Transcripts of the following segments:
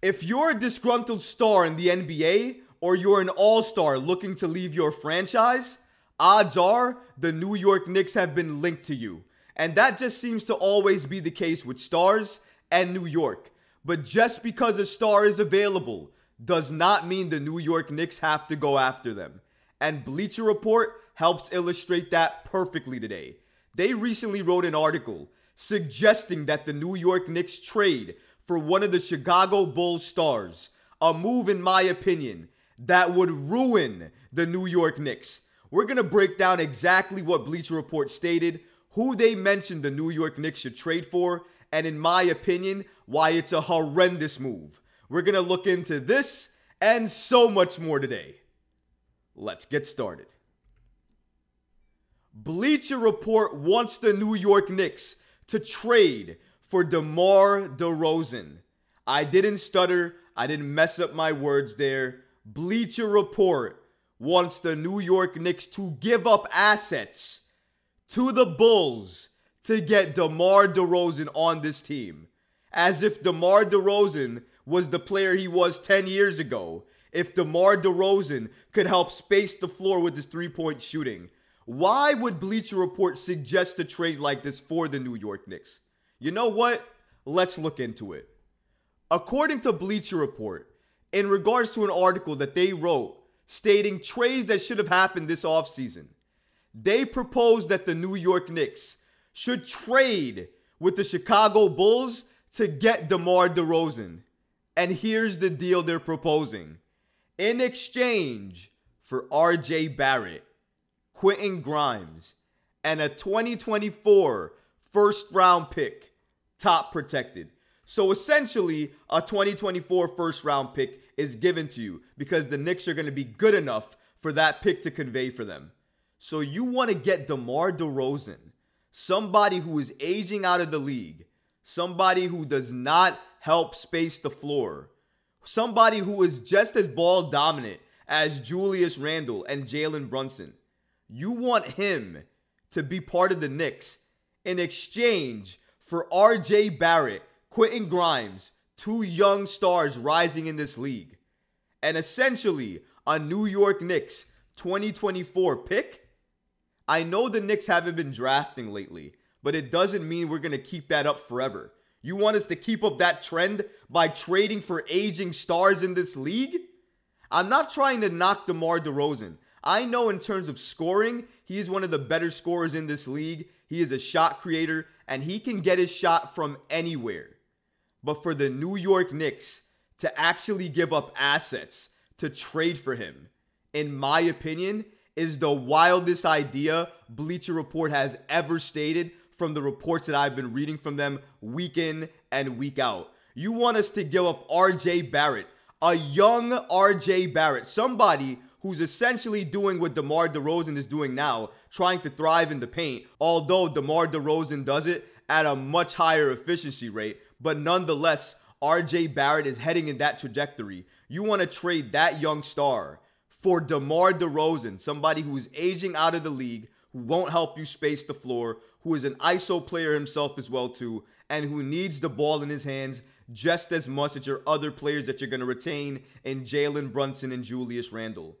If you're a disgruntled star in the NBA or you're an all star looking to leave your franchise, odds are the New York Knicks have been linked to you. And that just seems to always be the case with stars and New York. But just because a star is available does not mean the New York Knicks have to go after them. And Bleacher Report helps illustrate that perfectly today. They recently wrote an article suggesting that the New York Knicks trade for one of the Chicago Bulls stars. A move, in my opinion, that would ruin the New York Knicks. We're going to break down exactly what Bleacher Report stated, who they mentioned the New York Knicks should trade for, and in my opinion, why it's a horrendous move. We're going to look into this and so much more today. Let's get started. Bleacher Report wants the New York Knicks to trade for DeMar DeRozan. I didn't stutter, I didn't mess up my words there. Bleacher Report wants the New York Knicks to give up assets to the Bulls to get DeMar DeRozan on this team. As if DeMar DeRozan was the player he was 10 years ago. If DeMar DeRozan could help space the floor with his three point shooting. Why would Bleacher Report suggest a trade like this for the New York Knicks? You know what? Let's look into it. According to Bleacher Report, in regards to an article that they wrote stating trades that should have happened this offseason, they proposed that the New York Knicks should trade with the Chicago Bulls to get DeMar DeRozan. And here's the deal they're proposing. In exchange for RJ Barrett, Quentin Grimes, and a 2024 first round pick, top protected. So essentially, a 2024 first round pick is given to you because the Knicks are going to be good enough for that pick to convey for them. So you want to get DeMar DeRozan, somebody who is aging out of the league, somebody who does not help space the floor, somebody who is just as ball dominant as Julius Randle and Jalen Brunson. You want him to be part of the Knicks in exchange for RJ Barrett, Quentin Grimes, two young stars rising in this league, and essentially a New York Knicks 2024 pick. I know the Knicks haven't been drafting lately, but it doesn't mean we're going to keep that up forever. You want us to keep up that trend by trading for aging stars in this league? I'm not trying to knock DeMar DeRozan. I know in terms of scoring, he is one of the better scorers in this league. He is a shot creator and he can get his shot from anywhere. But for the New York Knicks to actually give up assets to trade for him, in my opinion, is the wildest idea Bleacher Report has ever stated from the reports that I've been reading from them week in and week out. You want us to give up RJ Barrett, a young RJ Barrett, somebody who's essentially doing what DeMar DeRozan is doing now, trying to thrive in the paint, although DeMar DeRozan does it at a much higher efficiency rate. But nonetheless, RJ Barrett is heading in that trajectory. You want to trade that young star for DeMar DeRozan, somebody who is aging out of the league, who won't help you space the floor, who is an ISO player himself as well too, and who needs the ball in his hands just as much as your other players that you're going to retain in Jalen Brunson and Julius Randle.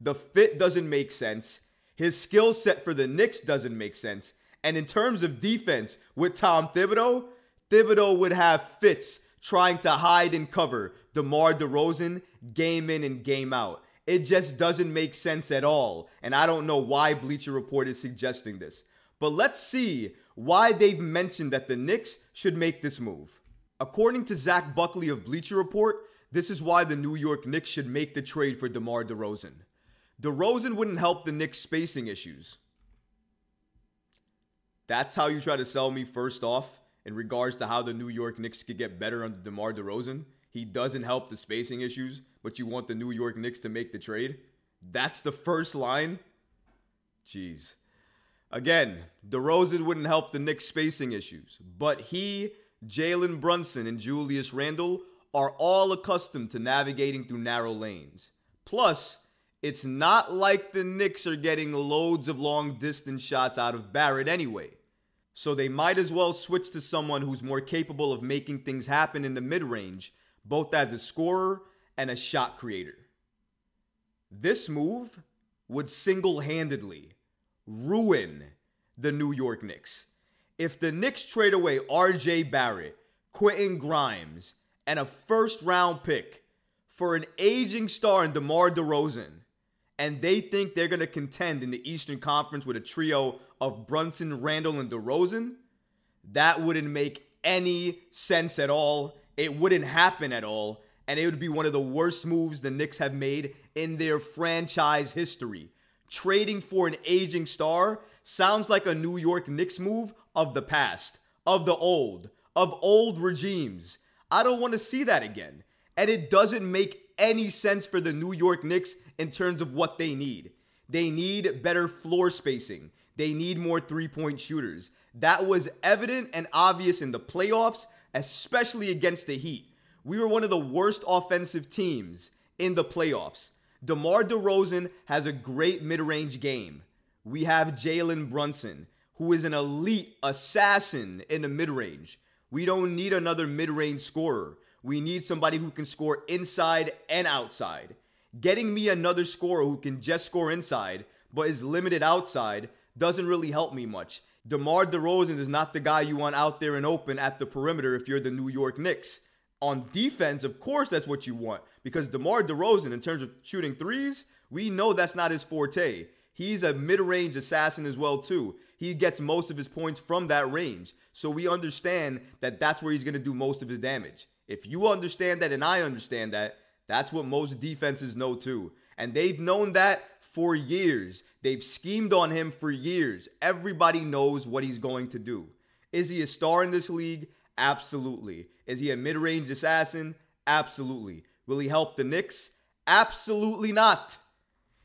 The fit doesn't make sense. His skill set for the Knicks doesn't make sense. And in terms of defense, with Tom Thibodeau, Thibodeau would have fits trying to hide and cover DeMar DeRozan game in and game out. It just doesn't make sense at all. And I don't know why Bleacher Report is suggesting this. But let's see why they've mentioned that the Knicks should make this move. According to Zach Buckley of Bleacher Report, this is why the New York Knicks should make the trade for DeMar DeRozan. DeRozan wouldn't help the Knicks' spacing issues. That's how you try to sell me first off in regards to how the New York Knicks could get better under DeMar DeRozan. He doesn't help the spacing issues, but you want the New York Knicks to make the trade? That's the first line? Jeez. Again, DeRozan wouldn't help the Knicks' spacing issues, but he, Jalen Brunson, and Julius Randle are all accustomed to navigating through narrow lanes. Plus, it's not like the Knicks are getting loads of long distance shots out of Barrett anyway. So they might as well switch to someone who's more capable of making things happen in the mid range both as a scorer and a shot creator. This move would single handedly ruin the New York Knicks. If the Knicks trade away RJ Barrett, Quentin Grimes, and a first round pick for an aging star in DeMar DeRozan, and they think they're going to contend in the Eastern Conference with a trio of Brunson, Randle, and DeRozan, that wouldn't make any sense at all. It wouldn't happen at all. And it would be one of the worst moves the Knicks have made in their franchise history. Trading for an aging star sounds like a New York Knicks move of the past, of the old, of old regimes. I don't want to see that again. And it doesn't make any sense for the New York Knicks in terms of what they need. They need better floor spacing. They need more three point shooters. That was evident and obvious in the playoffs, especially against the Heat. We were one of the worst offensive teams in the playoffs. DeMar DeRozan has a great mid range game. We have Jalen Brunson, who is an elite assassin in the mid range. We don't need another mid range scorer. We need somebody who can score inside and outside. Getting me another scorer who can just score inside but is limited outside doesn't really help me much. DeMar DeRozan is not the guy you want out there and open at the perimeter if you're the New York Knicks. On defense, of course, that's what you want because DeMar DeRozan, in terms of shooting threes, we know that's not his forte. He's a mid-range assassin as well too. He gets most of his points from that range. So we understand that that's where he's going to do most of his damage. If you understand that and I understand that, that's what most defenses know too. And they've known that for years. They've schemed on him for years. Everybody knows what he's going to do. Is he a star in this league? Absolutely. Is he a mid range assassin? Absolutely. Will he help the Knicks? Absolutely not.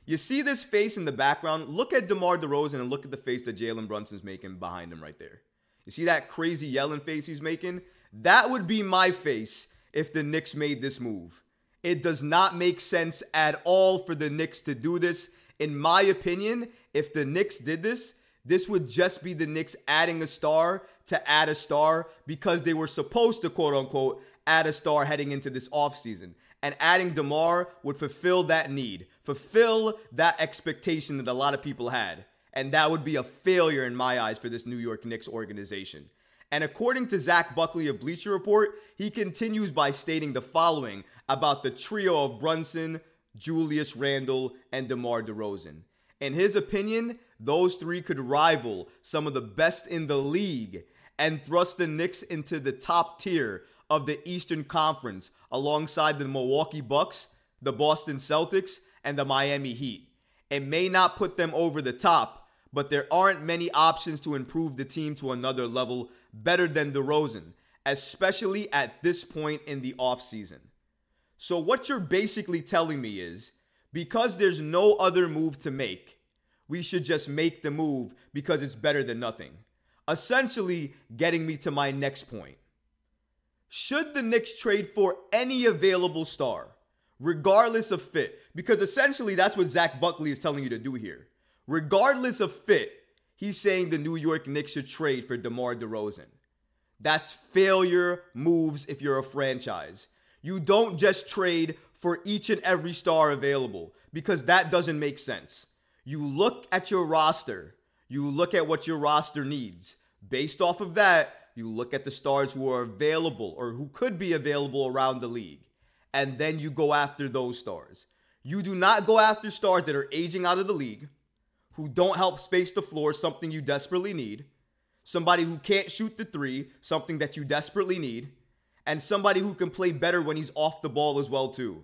You see this face in the background? Look at DeMar DeRozan and look at the face that Jalen Brunson's making behind him right there. You see that crazy yelling face he's making? That would be my face if the Knicks made this move. It does not make sense at all for the Knicks to do this. In my opinion, if the Knicks did this, this would just be the Knicks adding a star to add a star because they were supposed to quote unquote add a star heading into this offseason. And adding DeMar would fulfill that need, fulfill that expectation that a lot of people had. And that would be a failure in my eyes for this New York Knicks organization. And according to Zach Buckley of Bleacher Report, he continues by stating the following about the trio of Brunson, Julius Randle, and DeMar DeRozan. In his opinion, those three could rival some of the best in the league and thrust the Knicks into the top tier of the Eastern Conference alongside the Milwaukee Bucks, the Boston Celtics, and the Miami Heat. It may not put them over the top, but there aren't many options to improve the team to another level better than DeRozan, especially at this point in the offseason. So, what you're basically telling me is because there's no other move to make, we should just make the move because it's better than nothing. Essentially, getting me to my next point. Should the Knicks trade for any available star, regardless of fit? Because essentially, that's what Zach Buckley is telling you to do here. Regardless of fit, he's saying the New York Knicks should trade for DeMar DeRozan. That's failure moves if you're a franchise. You don't just trade for each and every star available because that doesn't make sense. You look at your roster, you look at what your roster needs. Based off of that, you look at the stars who are available or who could be available around the league, and then you go after those stars. You do not go after stars that are aging out of the league, who don't help space the floor, something you desperately need, somebody who can't shoot the three, something that you desperately need and somebody who can play better when he's off the ball as well too.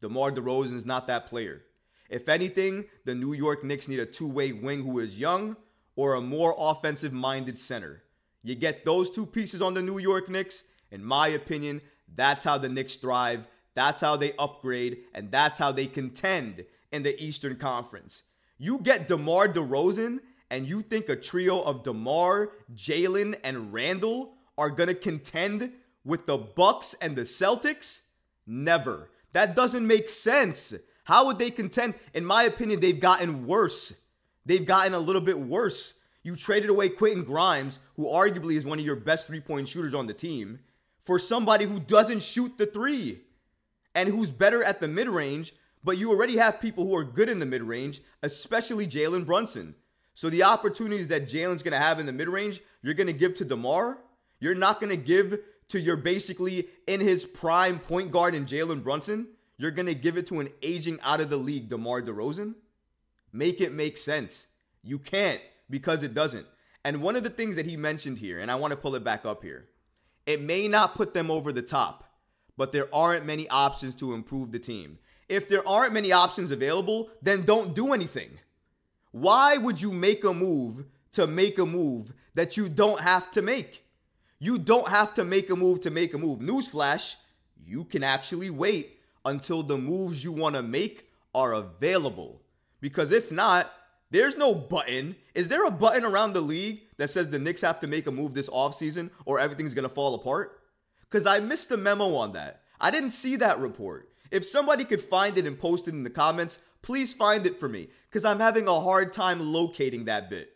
DeMar DeRozan is not that player. If anything, the New York Knicks need a two-way wing who is young or a more offensive-minded center. You get those two pieces on the New York Knicks, in my opinion, that's how the Knicks thrive, that's how they upgrade, and that's how they contend in the Eastern Conference. You get DeMar DeRozan, and you think a trio of DeMar, Jalen, and Randle are to contend with the Bucks and the Celtics? Never. That doesn't make sense. How would they contend? In my opinion, they've gotten worse. They've gotten a little bit worse. You traded away Quentin Grimes, who arguably is one of your best three point shooters on the team, for somebody who doesn't shoot the three and who's better at the mid range, but you already have people who are good in the mid range, especially Jalen Brunson. So the opportunities that Jalen's gonna have in the mid range, you're gonna give to DeMar. You're not gonna give to your basically in his prime point guard in Jalen Brunson. You're gonna give it to an aging out of the league DeMar DeRozan. Make it make sense. You can't because it doesn't. And one of the things that he mentioned here, and I want to pull it back up here, it may not put them over the top, but there aren't many options to improve the team. If there aren't many options available, then don't do anything. Why would you make a move to make a move that you don't have to make? You don't have to make a move to make a move. Newsflash, you can actually wait until the moves you want to make are available. Because if not, there's no button. Is there a button around the league that says the Knicks have to make a move this offseason or everything's going to fall apart? Because I missed the memo on that. I didn't see that report. If somebody could find it and post it in the comments, please find it for me because I'm having a hard time locating that bit.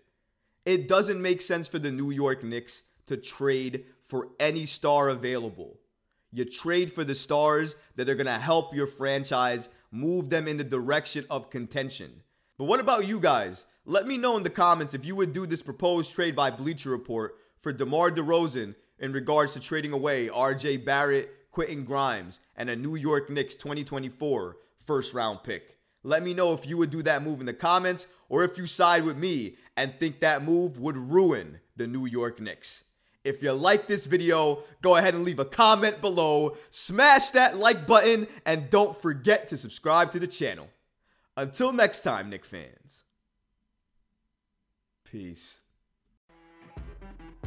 It doesn't make sense for the New York Knicks to trade for any star available. You trade for the stars that are going to help your franchise move them in the direction of contention. But what about you guys? Let me know in the comments if you would do this proposed trade by Bleacher Report for DeMar DeRozan in regards to trading away RJ Barrett, Quentin Grimes, and a New York Knicks 2024 first round pick. Let me know if you would do that move in the comments or if you side with me and think that move would ruin the New York Knicks. If you like this video, go ahead and leave a comment below, smash that like button, and don't forget to subscribe to the channel. Until next time, Knick fans. Peace.